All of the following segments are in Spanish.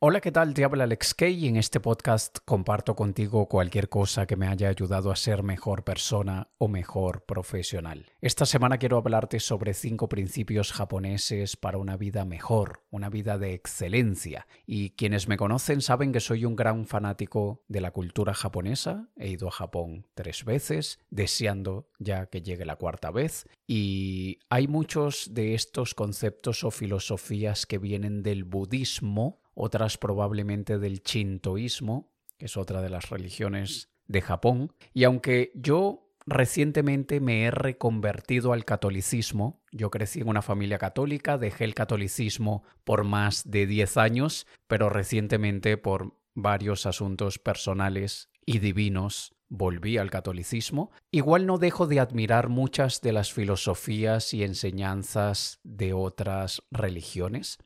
Hola, ¿qué tal? Te habla Alex Kay y en este podcast comparto contigo cualquier cosa que me haya ayudado a ser mejor persona o mejor profesional. Esta semana quiero hablarte sobre cinco principios japoneses para una vida mejor, una vida de excelencia. Y quienes me conocen saben que soy un gran fanático de la cultura japonesa. He ido a Japón tres veces, deseando ya que llegue la cuarta vez. Y hay muchos de estos conceptos o filosofías que vienen del budismo otras probablemente del chintoísmo, que es otra de las religiones de Japón, y aunque yo recientemente me he reconvertido al catolicismo, yo crecí en una familia católica, dejé el catolicismo por más de 10 años, pero recientemente por varios asuntos personales y divinos volví al catolicismo, igual no dejo de admirar muchas de las filosofías y enseñanzas de otras religiones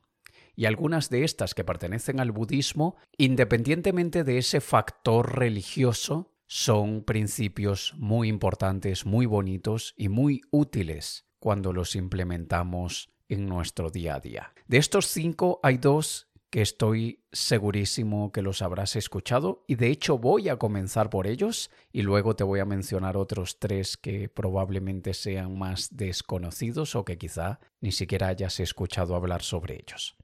y algunas de estas que pertenecen al budismo, independientemente de ese factor religioso, son principios muy importantes, muy bonitos y muy útiles cuando los implementamos en nuestro día a día. De estos cinco hay dos que estoy segurísimo que los habrás escuchado y de hecho voy a comenzar por ellos y luego te voy a mencionar otros tres que probablemente sean más desconocidos o que quizá ni siquiera hayas escuchado hablar sobre ellos.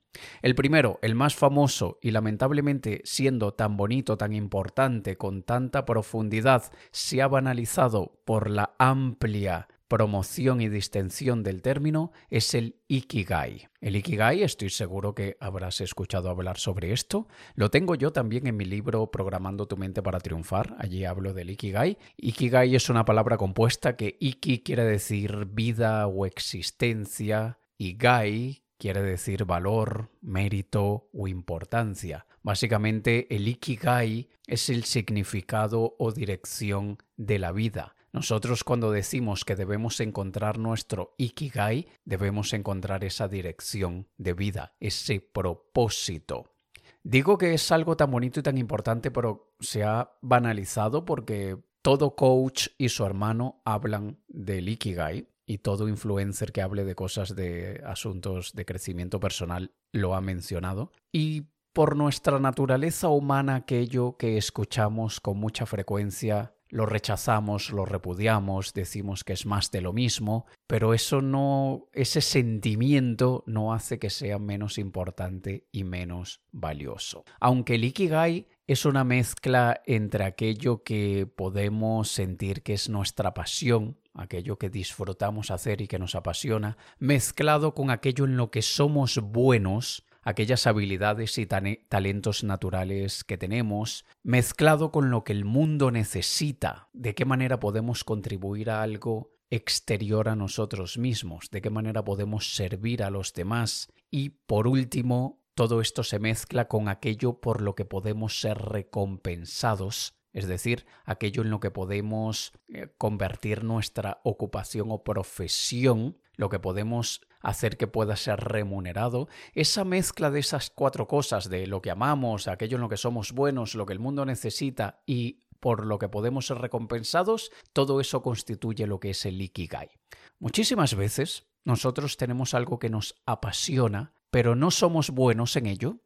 El primero, el más famoso y lamentablemente siendo tan bonito, tan importante, con tanta profundidad, se ha banalizado por la amplia promoción y distensión del término es el Ikigai. El Ikigai, estoy seguro que habrás escuchado hablar sobre esto. Lo tengo yo también en mi libro Programando tu mente para triunfar. Allí hablo del Ikigai. Ikigai es una palabra compuesta que Iki quiere decir vida o existencia y Gai quiere decir valor, mérito o importancia. Básicamente el ikigai es el significado o dirección de la vida. Nosotros cuando decimos que debemos encontrar nuestro ikigai, debemos encontrar esa dirección de vida, ese propósito. Digo que es algo tan bonito y tan importante, pero se ha banalizado porque todo coach y su hermano hablan del ikigai y todo influencer que hable de cosas de asuntos de crecimiento personal lo ha mencionado. Y por nuestra naturaleza humana, aquello que escuchamos con mucha frecuencia, lo rechazamos, lo repudiamos, decimos que es más de lo mismo, pero eso no, ese sentimiento no hace que sea menos importante y menos valioso. Aunque el Ikigai es una mezcla entre aquello que podemos sentir que es nuestra pasión, aquello que disfrutamos hacer y que nos apasiona, mezclado con aquello en lo que somos buenos, aquellas habilidades y talentos naturales que tenemos, mezclado con lo que el mundo necesita, de qué manera podemos contribuir a algo exterior a nosotros mismos, de qué manera podemos servir a los demás. Y, por último, todo esto se mezcla con aquello por lo que podemos ser recompensados es decir, aquello en lo que podemos eh, convertir nuestra ocupación o profesión, lo que podemos hacer que pueda ser remunerado, esa mezcla de esas cuatro cosas, de lo que amamos, aquello en lo que somos buenos, lo que el mundo necesita y por lo que podemos ser recompensados, todo eso constituye lo que es el Ikigai. Muchísimas veces nosotros tenemos algo que nos apasiona, pero no somos buenos en ello,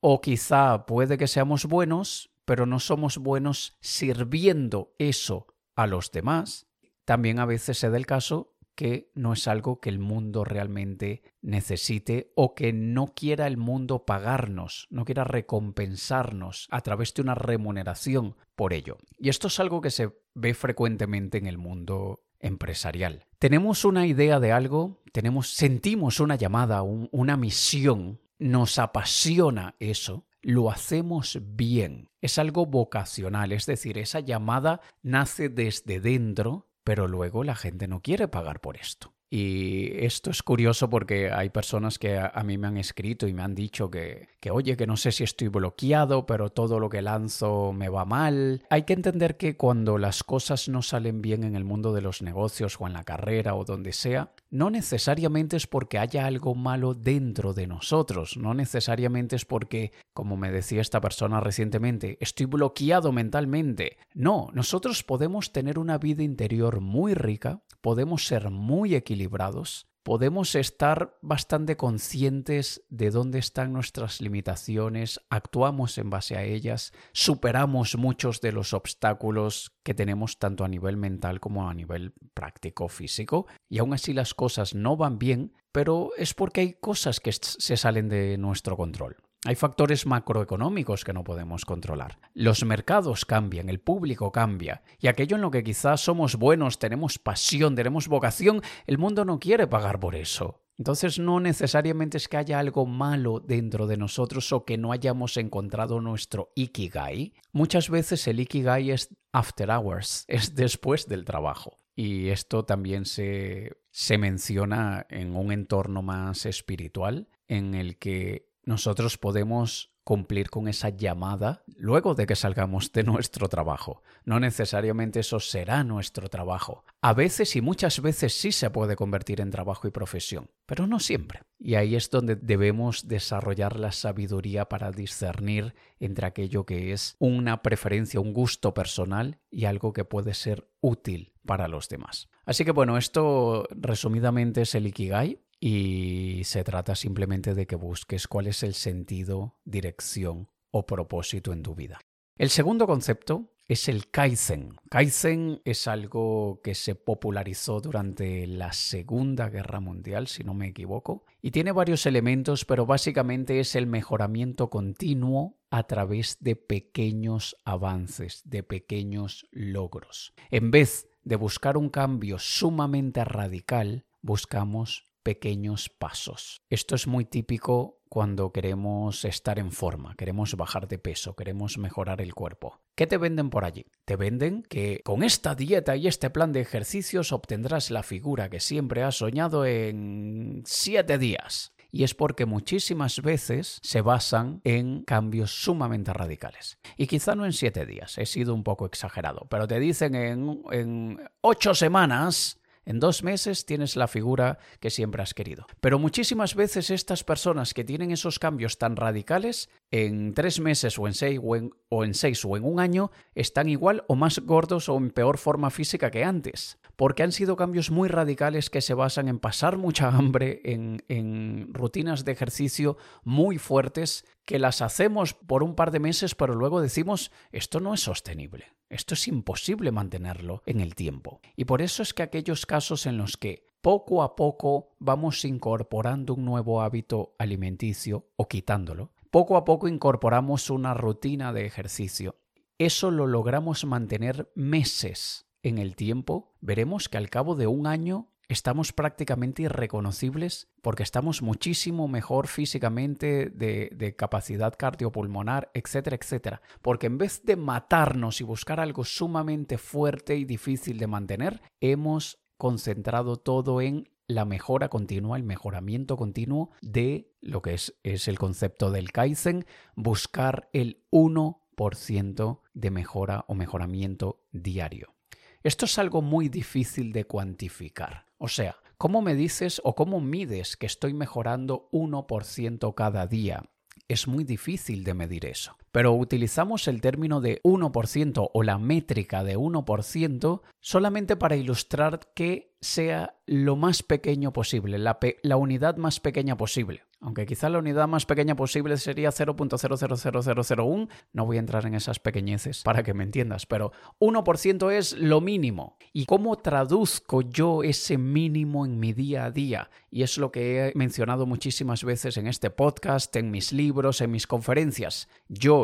o quizá puede que seamos buenos, pero no somos buenos sirviendo eso a los demás, también a veces se da el caso que no es algo que el mundo realmente necesite o que no quiera el mundo pagarnos, no quiera recompensarnos a través de una remuneración por ello. Y esto es algo que se ve frecuentemente en el mundo empresarial. Tenemos una idea de algo, tenemos sentimos una llamada, una misión, nos apasiona eso, lo hacemos bien. Es algo vocacional, es decir, esa llamada nace desde dentro, pero luego la gente no quiere pagar por esto. Y esto es curioso porque hay personas que a, mí me han escrito y me han dicho que, que, oye, que no sé si estoy bloqueado, pero todo lo que lanzo me va mal. Hay que entender que cuando las cosas no salen bien en el mundo de los negocios o en la carrera o donde sea, no necesariamente es porque haya algo malo dentro de nosotros, no necesariamente es porque, como me decía esta persona recientemente, estoy bloqueado mentalmente. No, nosotros podemos tener una vida interior muy rica, podemos ser muy equilibrados, podemos estar bastante conscientes de dónde están nuestras limitaciones, actuamos en base a ellas, superamos muchos de los obstáculos que tenemos tanto a nivel mental como a nivel práctico físico y aún así las cosas no van bien, pero es porque hay cosas que se salen de nuestro control. Hay factores macroeconómicos que no podemos controlar. Los mercados cambian, el público cambia, y aquello en lo que quizás somos buenos, tenemos pasión, tenemos vocación, el mundo no quiere pagar por eso. Entonces no necesariamente es que haya algo malo dentro de nosotros o que no hayamos encontrado nuestro ikigai. Muchas veces el ikigai es after hours, es después del trabajo. Y esto también se, se menciona en un entorno más espiritual, en el que nosotros podemos cumplir con esa llamada luego de que salgamos de nuestro trabajo. No necesariamente eso será nuestro trabajo. A veces y muchas veces sí se puede convertir en trabajo y profesión, pero no siempre. Y ahí es donde debemos desarrollar la sabiduría para discernir entre aquello que es una preferencia, un gusto personal y algo que puede ser útil para los demás. Así que bueno, esto resumidamente es el Ikigai y se trata simplemente de que busques cuál es el sentido, dirección o propósito en tu vida. El segundo concepto es el Kaizen. Kaizen es algo que se popularizó durante la Segunda Guerra Mundial, si no me equivoco, y tiene varios elementos, pero básicamente es el mejoramiento continuo a través de pequeños avances, de pequeños logros. En vez de buscar un cambio sumamente radical, buscamos pequeños pasos. Esto es muy típico cuando queremos estar en forma, queremos bajar de peso, queremos mejorar el cuerpo. ¿Qué te venden por allí? Te venden que con esta dieta y este plan de ejercicios obtendrás la figura que siempre has soñado en siete días. Y es porque muchísimas veces se basan en cambios sumamente radicales. Y quizá no en siete días, he sido un poco exagerado, pero te dicen en, en ocho semanas en dos meses tienes la figura que siempre has querido. Pero muchísimas veces estas personas que tienen esos cambios tan radicales, en tres meses o en seis o en, seis o en un año, están igual o más gordos o en peor forma física que antes. Porque han sido cambios muy radicales que se basan en pasar mucha hambre, en rutinas de ejercicio muy fuertes, que las hacemos por un par de meses, pero luego decimos, esto no es sostenible. Esto es imposible mantenerlo en el tiempo. Y por eso es que aquellos casos en los que poco a poco vamos incorporando un nuevo hábito alimenticio o quitándolo, poco a poco incorporamos una rutina de ejercicio. Eso lo logramos mantener meses en el tiempo, veremos que al cabo de un año estamos prácticamente irreconocibles porque estamos muchísimo mejor físicamente de, capacidad cardiopulmonar, etcétera, etcétera. Porque en vez de matarnos y buscar algo sumamente fuerte y difícil de mantener, hemos concentrado todo en la mejora continua, el mejoramiento continuo de lo que es, es el concepto del Kaizen, buscar el 1% de mejora o mejoramiento diario. Esto es algo muy difícil de cuantificar. O sea, ¿cómo me dices o cómo mides que estoy mejorando 1% cada día? Es muy difícil de medir eso. Pero utilizamos el término de 1% o la métrica de 1% solamente para ilustrar que sea lo más pequeño posible, la, unidad más pequeña posible aunque quizá la unidad más pequeña posible sería 0.000001, no voy a entrar en esas pequeñeces para que me entiendas, pero 1% es lo mínimo. ¿Y cómo traduzco yo ese mínimo en mi día a día? Y es lo que he mencionado muchísimas veces en este podcast, en mis libros, en mis conferencias.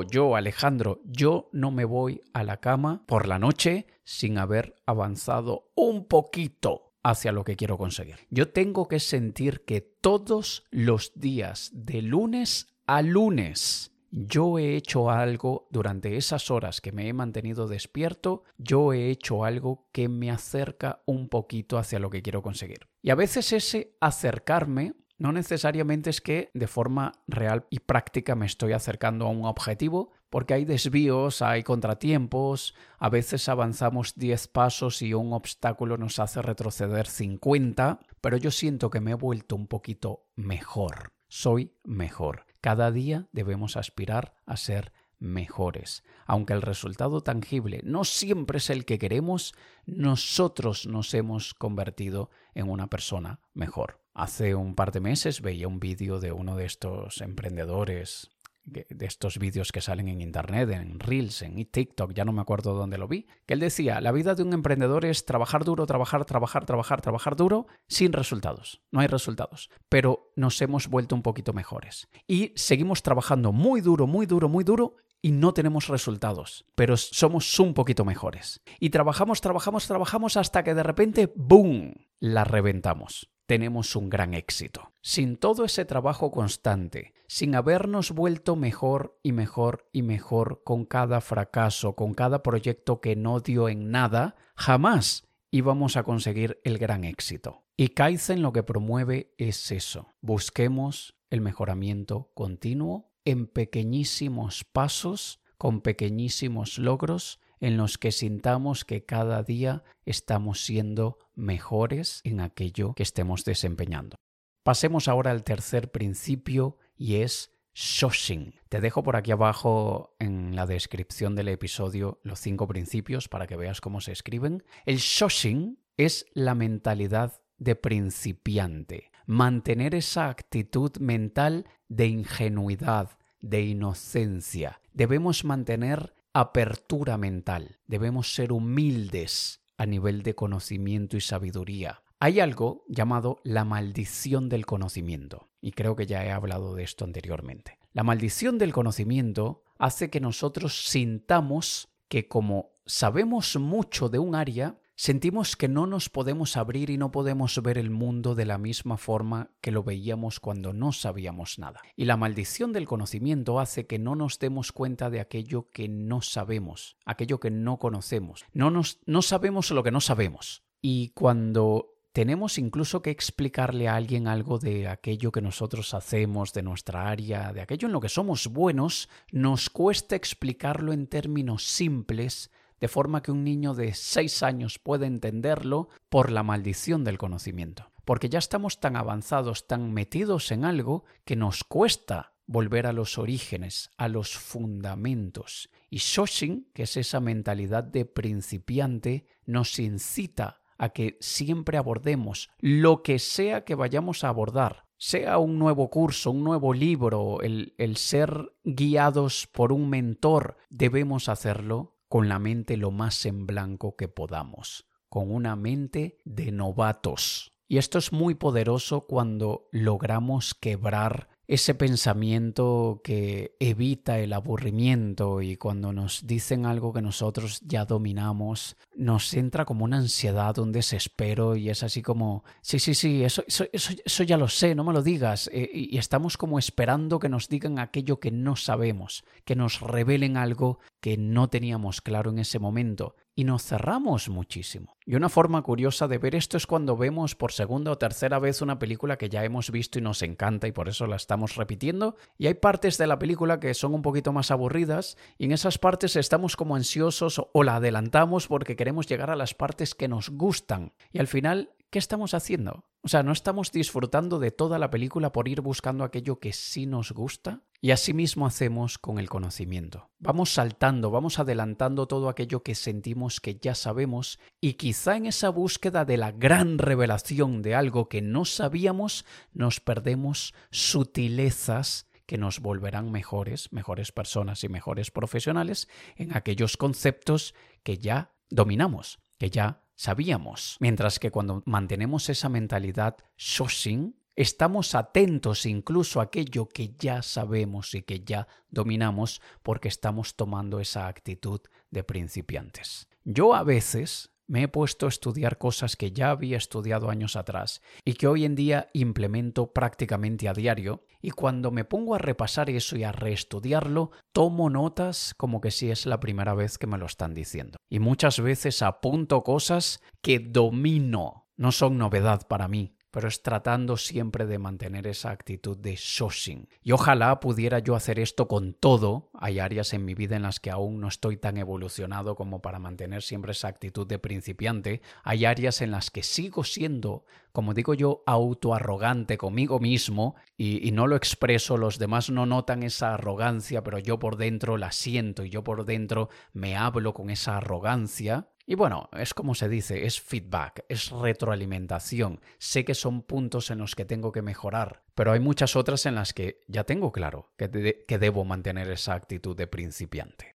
Yo, Alejandro, yo no me voy a la cama por la noche sin haber avanzado un poquito hacia lo que quiero conseguir. Yo tengo que sentir que todos los días, de lunes a lunes, yo he hecho algo durante esas horas que me he mantenido despierto, yo he hecho algo que me acerca un poquito hacia lo que quiero conseguir. Y a veces ese acercarme no necesariamente es que de forma real y práctica me estoy acercando a un objetivo, porque hay desvíos, hay contratiempos, a veces avanzamos 10 pasos y un obstáculo nos hace retroceder 50, pero yo siento que me he vuelto un poquito mejor, soy mejor. Cada día debemos aspirar a ser mejores. Aunque el resultado tangible no siempre es el que queremos, nosotros nos hemos convertido en una persona mejor. Hace un par de meses veía un vídeo de uno de estos emprendedores de estos vídeos que salen en internet, en Reels, en TikTok, ya no me acuerdo dónde lo vi, que él decía, la vida de un emprendedor es trabajar duro, trabajar, trabajar, trabajar, trabajar duro, sin resultados. No hay resultados. Pero nos hemos vuelto un poquito mejores. Y seguimos trabajando muy duro, muy duro, muy duro y no tenemos resultados, pero somos un poquito mejores. Y trabajamos, trabajamos, trabajamos hasta que de repente, ¡boom!, la reventamos tenemos un gran éxito. Sin todo ese trabajo constante, sin habernos vuelto mejor y mejor y mejor con cada fracaso, con cada proyecto que no dio en nada, jamás íbamos a conseguir el gran éxito. Y Kaizen lo que promueve es eso. Busquemos el mejoramiento continuo en pequeñísimos pasos, con pequeñísimos logros en los que sintamos que cada día estamos siendo mejores en aquello que estemos desempeñando. Pasemos ahora al tercer principio y es Shoshin. Te dejo por aquí abajo en la descripción del episodio los cinco principios para que veas cómo se escriben. El Shoshin es la mentalidad de principiante. Mantener esa actitud mental de ingenuidad, de inocencia. Debemos mantener apertura mental. Debemos ser humildes a nivel de conocimiento y sabiduría. Hay algo llamado la maldición del conocimiento, y creo que ya he hablado de esto anteriormente. La maldición del conocimiento hace que nosotros sintamos que como sabemos mucho de un área, sentimos que no nos podemos abrir y no podemos ver el mundo de la misma forma que lo veíamos cuando no sabíamos nada. Y la maldición del conocimiento hace que no nos demos cuenta de aquello que no sabemos, aquello que no conocemos. No, nos, no sabemos lo que no sabemos. Y cuando tenemos incluso que explicarle a alguien algo de aquello que nosotros hacemos, de nuestra área, de aquello en lo que somos buenos, nos cuesta explicarlo en términos simples de forma que un niño de 6 años puede entenderlo por la maldición del conocimiento. Porque ya estamos tan avanzados, tan metidos en algo, que nos cuesta volver a los orígenes, a los fundamentos. Y Shoshin, que es esa mentalidad de principiante, nos incita a que siempre abordemos lo que sea que vayamos a abordar, sea un nuevo curso, un nuevo libro, el, el ser guiados por un mentor, debemos hacerlo con la mente lo más en blanco que podamos, con una mente de novatos. Y esto es muy poderoso cuando logramos quebrar ese pensamiento que evita el aburrimiento y cuando nos dicen algo que nosotros ya dominamos, nos entra como una ansiedad, un desespero y es así como, sí, sí, sí, eso, eso, eso, ya lo sé, no me lo digas. Eh, y estamos como esperando que nos digan aquello que no sabemos, que nos revelen algo que no teníamos claro en ese momento y nos cerramos muchísimo. Y una forma curiosa de ver esto es cuando vemos por segunda o tercera vez una película que ya hemos visto y nos encanta y por eso la estamos repitiendo. Y hay partes de la película que son un poquito más aburridas y en esas partes estamos como ansiosos o la adelantamos porque queremos llegar a las partes que nos gustan. Y al final, ¿qué estamos haciendo? O sea, ¿no estamos disfrutando de toda la película por ir buscando aquello que sí nos gusta? Y así mismo hacemos con el conocimiento. Vamos saltando, vamos adelantando todo aquello que sentimos que ya sabemos y quizá en esa búsqueda de la gran revelación de algo que no sabíamos nos perdemos sutilezas que nos volverán mejores, mejores personas y mejores profesionales en aquellos conceptos que ya dominamos, que ya sabíamos. Mientras que cuando mantenemos esa mentalidad Shoshin, estamos atentos incluso a aquello que ya sabemos y que ya dominamos porque estamos tomando esa actitud de principiantes. Yo a veces me he puesto a estudiar cosas que ya había estudiado años atrás y que hoy en día implemento prácticamente a diario y cuando me pongo a repasar eso y a reestudiarlo, tomo notas como que si es la primera vez que me lo están diciendo. Y muchas veces apunto cosas que domino, no son novedad para mí, pero es tratando siempre de mantener esa actitud de Shoshin. Y ojalá pudiera yo hacer esto con todo. Hay áreas en mi vida en las que aún no estoy tan evolucionado como para mantener siempre esa actitud de principiante. Hay áreas en las que sigo siendo, como digo yo, autoarrogante conmigo mismo y, no lo expreso, los demás no notan esa arrogancia, pero yo por dentro la siento y yo por dentro me hablo con esa arrogancia. Y bueno, es como se dice, es feedback, es retroalimentación. Sé que son puntos en los que tengo que mejorar, pero hay muchas otras en las que ya tengo claro que, debo mantener esa actitud de principiante.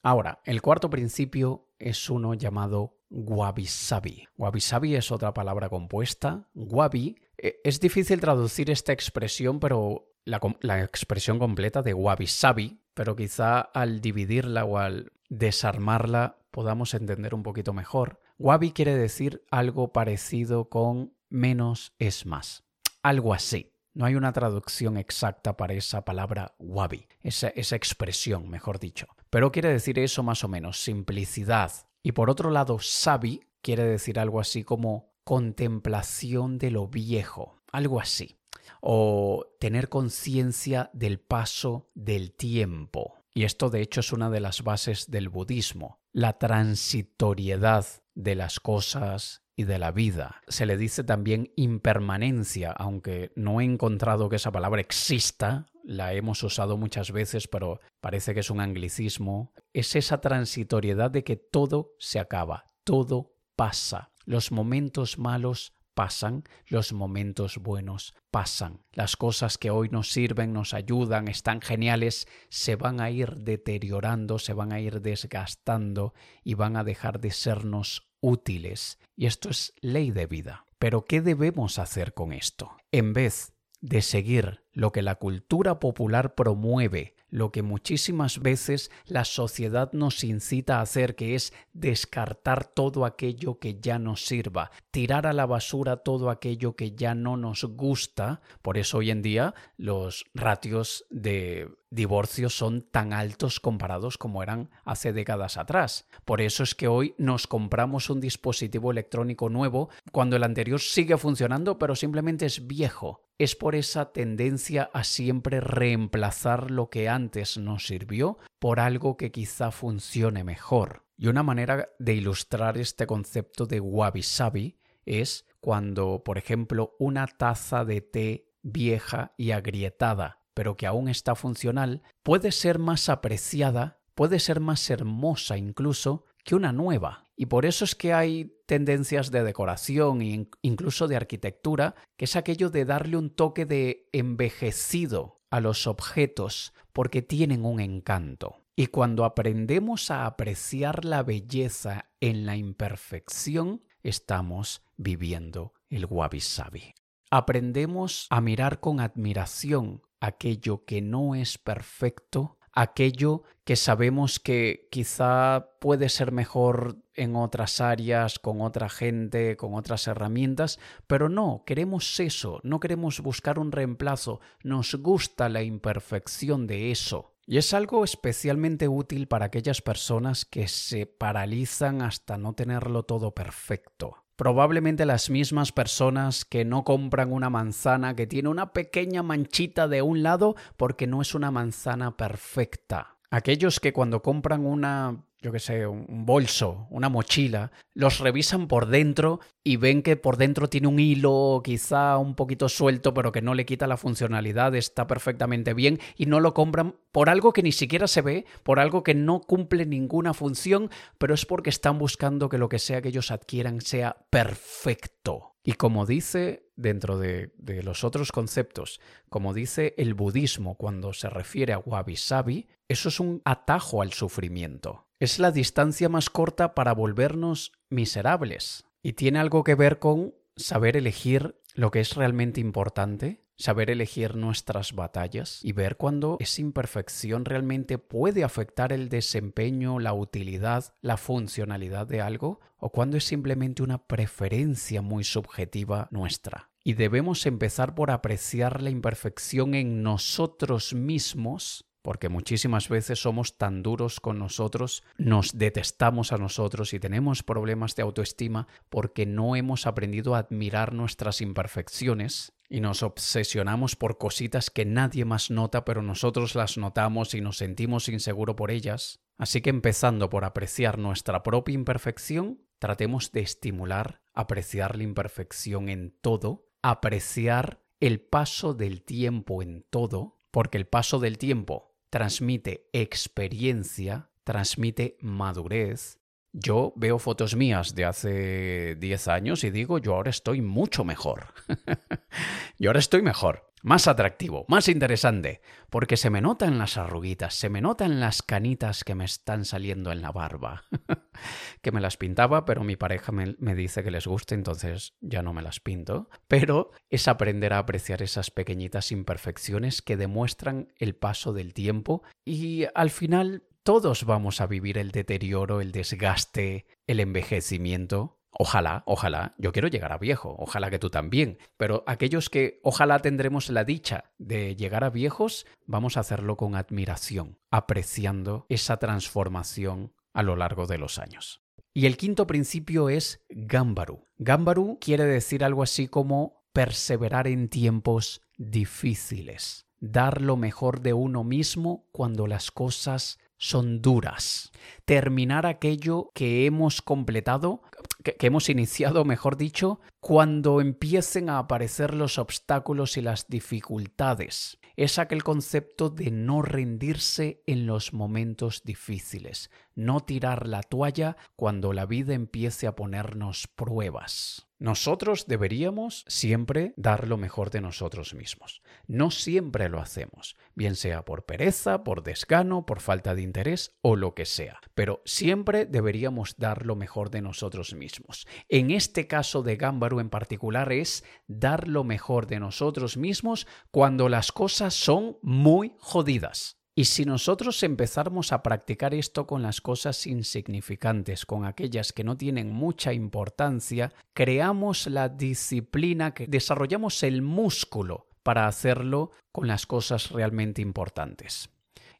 Ahora, el cuarto principio es uno llamado wabi-sabi. Wabi-sabi es otra palabra compuesta. Wabi eh, es difícil traducir esta expresión, pero la, expresión completa de wabi-sabi, pero quizá al dividirla o al desarmarla podamos entender un poquito mejor. Wabi quiere decir algo parecido con menos es más. Algo así. No hay una traducción exacta para esa palabra wabi, esa expresión, mejor dicho. Pero quiere decir eso más o menos, simplicidad. Y por otro lado, sabi quiere decir algo así como contemplación de lo viejo, algo así. O tener conciencia del paso del tiempo. Y esto de hecho es una de las bases del budismo, la transitoriedad de las cosas y de la vida. Se le dice también impermanencia, aunque no he encontrado que esa palabra exista, la hemos usado muchas veces, pero parece que es un anglicismo. Es esa transitoriedad de que todo se acaba, todo pasa. Los momentos malos pasan, los momentos buenos pasan. Las cosas que hoy nos sirven, nos ayudan, están geniales, se van a ir deteriorando, se van a ir desgastando y van a dejar de sernos útiles. Y esto es ley de vida. Pero ¿qué debemos hacer con esto? En vez de seguir lo que la cultura popular promueve, lo que muchísimas veces la sociedad nos incita a hacer, que es descartar todo aquello que ya nos sirva, tirar a la basura todo aquello que ya no nos gusta. Por eso hoy en día los ratios de divorcios son tan altos comparados como eran hace décadas atrás. Por eso es que hoy nos compramos un dispositivo electrónico nuevo cuando el anterior sigue funcionando pero simplemente es viejo es por esa tendencia a siempre reemplazar lo que antes nos sirvió por algo que quizá funcione mejor. Y una manera de ilustrar este concepto de wabi-sabi es cuando, por ejemplo, una taza de té vieja y agrietada, pero que aún está funcional, puede ser más apreciada, puede ser más hermosa incluso que una nueva. Y por eso es que hay tendencias de decoración e incluso de arquitectura, que es aquello de darle un toque de envejecido a los objetos porque tienen un encanto. Y cuando aprendemos a apreciar la belleza en la imperfección, estamos viviendo el wabi sabi. Aprendemos a mirar con admiración aquello que no es perfecto aquello que sabemos que quizá puede ser mejor en otras áreas, con otra gente, con otras herramientas, pero no, queremos eso, no queremos buscar un reemplazo, nos gusta la imperfección de eso. Y es algo especialmente útil para aquellas personas que se paralizan hasta no tenerlo todo perfecto. Probablemente las mismas personas que no compran una manzana que tiene una pequeña manchita de un lado porque no es una manzana perfecta. Aquellos que cuando compran una yo qué sé, un bolso, una mochila, los revisan por dentro y ven que por dentro tiene un hilo quizá un poquito suelto, pero que no le quita la funcionalidad, está perfectamente bien y no lo compran por algo que ni siquiera se ve, por algo que no cumple ninguna función, pero es porque están buscando que lo que sea que ellos adquieran sea perfecto. Y como dice dentro de, los otros conceptos, como dice el budismo cuando se refiere a wabi sabi, eso es un atajo al sufrimiento. Es la distancia más corta para volvernos miserables. Y tiene algo que ver con saber elegir lo que es realmente importante, saber elegir nuestras batallas y ver cuando esa imperfección realmente puede afectar el desempeño, la utilidad, la funcionalidad de algo, o cuando es simplemente una preferencia muy subjetiva nuestra. Y debemos empezar por apreciar la imperfección en nosotros mismos porque muchísimas veces somos tan duros con nosotros, nos detestamos a nosotros y tenemos problemas de autoestima porque no hemos aprendido a admirar nuestras imperfecciones y nos obsesionamos por cositas que nadie más nota pero nosotros las notamos y nos sentimos inseguros por ellas. Así que empezando por apreciar nuestra propia imperfección, tratemos de estimular, apreciar la imperfección en todo, apreciar el paso del tiempo en todo, porque el paso del tiempo transmite experiencia, transmite madurez. Yo veo fotos mías de hace 10 años y digo, yo ahora estoy mucho mejor. yo ahora estoy mejor más atractivo, más interesante, porque se me notan las arruguitas, se me notan las canitas que me están saliendo en la barba, que me las pintaba, pero mi pareja me, dice que les gusta, entonces ya no me las pinto, pero es aprender a apreciar esas pequeñitas imperfecciones que demuestran el paso del tiempo y al final todos vamos a vivir el deterioro, el desgaste, el envejecimiento, Ojalá, ojalá, yo quiero llegar a viejo, ojalá que tú también, pero aquellos que ojalá tendremos la dicha de llegar a viejos, vamos a hacerlo con admiración, apreciando esa transformación a lo largo de los años. Y el quinto principio es Gambaru. Gambaru quiere decir algo así como perseverar en tiempos difíciles, dar lo mejor de uno mismo cuando las cosas son duras. Terminar aquello que hemos completado, que, hemos iniciado, mejor dicho, cuando empiecen a aparecer los obstáculos y las dificultades. Es aquel concepto de no rendirse en los momentos difíciles, no tirar la toalla cuando la vida empiece a ponernos pruebas. Nosotros deberíamos siempre dar lo mejor de nosotros mismos. No siempre lo hacemos, bien sea por pereza, por desgano, por falta de interés o lo que sea, pero siempre deberíamos dar lo mejor de nosotros mismos. En este caso de Gámbaro en particular es dar lo mejor de nosotros mismos cuando las cosas son muy jodidas. Y si nosotros empezáramos a practicar esto con las cosas insignificantes, con aquellas que no tienen mucha importancia, creamos la disciplina, que desarrollamos el músculo para hacerlo con las cosas realmente importantes.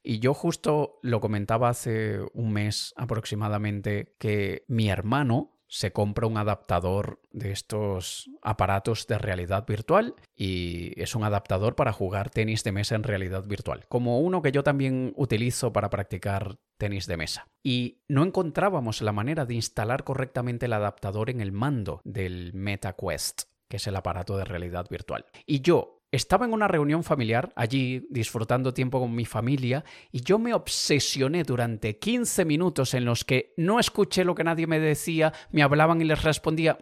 Y yo justo lo comentaba hace un mes aproximadamente que mi hermano se compra un adaptador de estos aparatos de realidad virtual y es un adaptador para jugar tenis de mesa en realidad virtual, como uno que yo también utilizo para practicar tenis de mesa. Y no encontrábamos la manera de instalar correctamente el adaptador en el mando del MetaQuest que es el aparato de realidad virtual. Y yo estaba en una reunión familiar, allí disfrutando tiempo con mi familia, y yo me obsesioné durante 15 minutos en los que no escuché lo que nadie me decía, me hablaban y les respondía,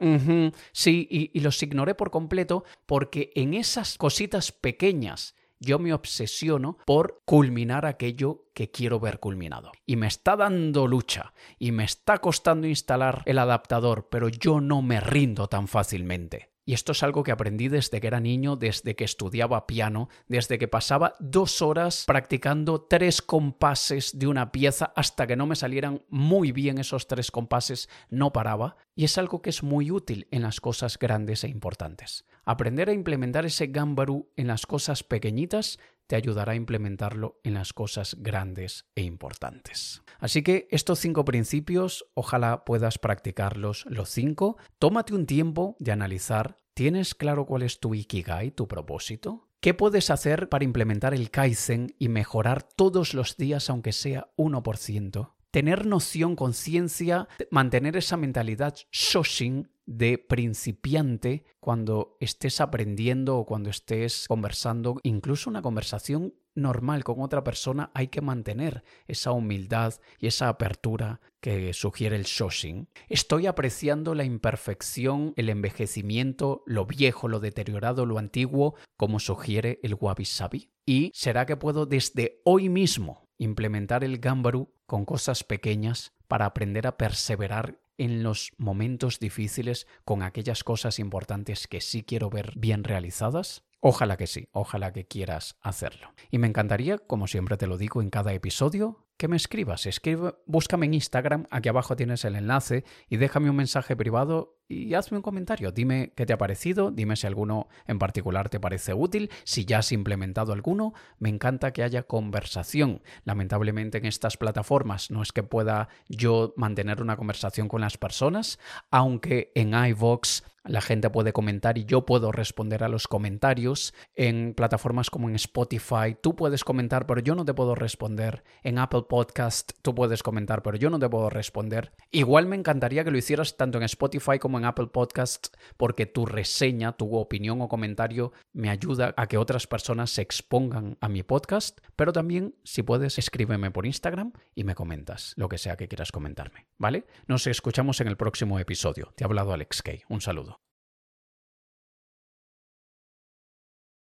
sí, y, y los ignoré por completo, porque en esas cositas pequeñas yo me obsesiono por culminar aquello que quiero ver culminado. Y me está dando lucha y me está costando instalar el adaptador, pero yo no me rindo tan fácilmente. Y esto es algo que aprendí desde que era niño, desde que estudiaba piano, desde que pasaba dos horas practicando tres compases de una pieza hasta que no me salieran muy bien esos tres compases, no paraba. Y es algo que es muy útil en las cosas grandes e importantes. Aprender a implementar ese gambaru en las cosas pequeñitas te ayudará a implementarlo en las cosas grandes e importantes. Así que estos cinco principios, ojalá puedas practicarlos los cinco. Tómate un tiempo de analizar, ¿tienes claro cuál es tu Ikigai, tu propósito? ¿Qué puedes hacer para implementar el Kaizen y mejorar todos los días aunque sea 1%? Tener noción, conciencia, mantener esa mentalidad Shoshin de principiante cuando estés aprendiendo o cuando estés conversando, incluso una conversación normal con otra persona, hay que mantener esa humildad y esa apertura que sugiere el Shoshin. Estoy apreciando la imperfección, el envejecimiento, lo viejo, lo deteriorado, lo antiguo, como sugiere el Wabi Sabi. ¿Y será que puedo desde hoy mismo implementar el Gambaru con cosas pequeñas para aprender a perseverar en los momentos difíciles con aquellas cosas importantes que sí quiero ver bien realizadas? Ojalá que sí, ojalá que quieras hacerlo. Y me encantaría, como siempre te lo digo en cada episodio, que me escribas. Escribe, búscame en Instagram, aquí abajo tienes el enlace y déjame un mensaje privado y hazme un comentario. Dime qué te ha parecido, dime si alguno en particular te parece útil, si ya has implementado alguno. Me encanta que haya conversación. Lamentablemente en estas plataformas no es que pueda yo mantener una conversación con las personas, aunque en iVox la gente puede comentar y yo puedo responder a los comentarios. En plataformas como en Spotify tú puedes comentar, pero yo no te puedo responder. En Apple Podcast tú puedes comentar, pero yo no te puedo responder. Igual me encantaría que lo hicieras tanto en Spotify como Apple Podcasts porque tu reseña, tu opinión o comentario me ayuda a que otras personas se expongan a mi podcast, pero también si puedes escríbeme por Instagram y me comentas lo que sea que quieras comentarme, ¿vale? Nos escuchamos en el próximo episodio. Te ha hablado Alex Kay. Un saludo.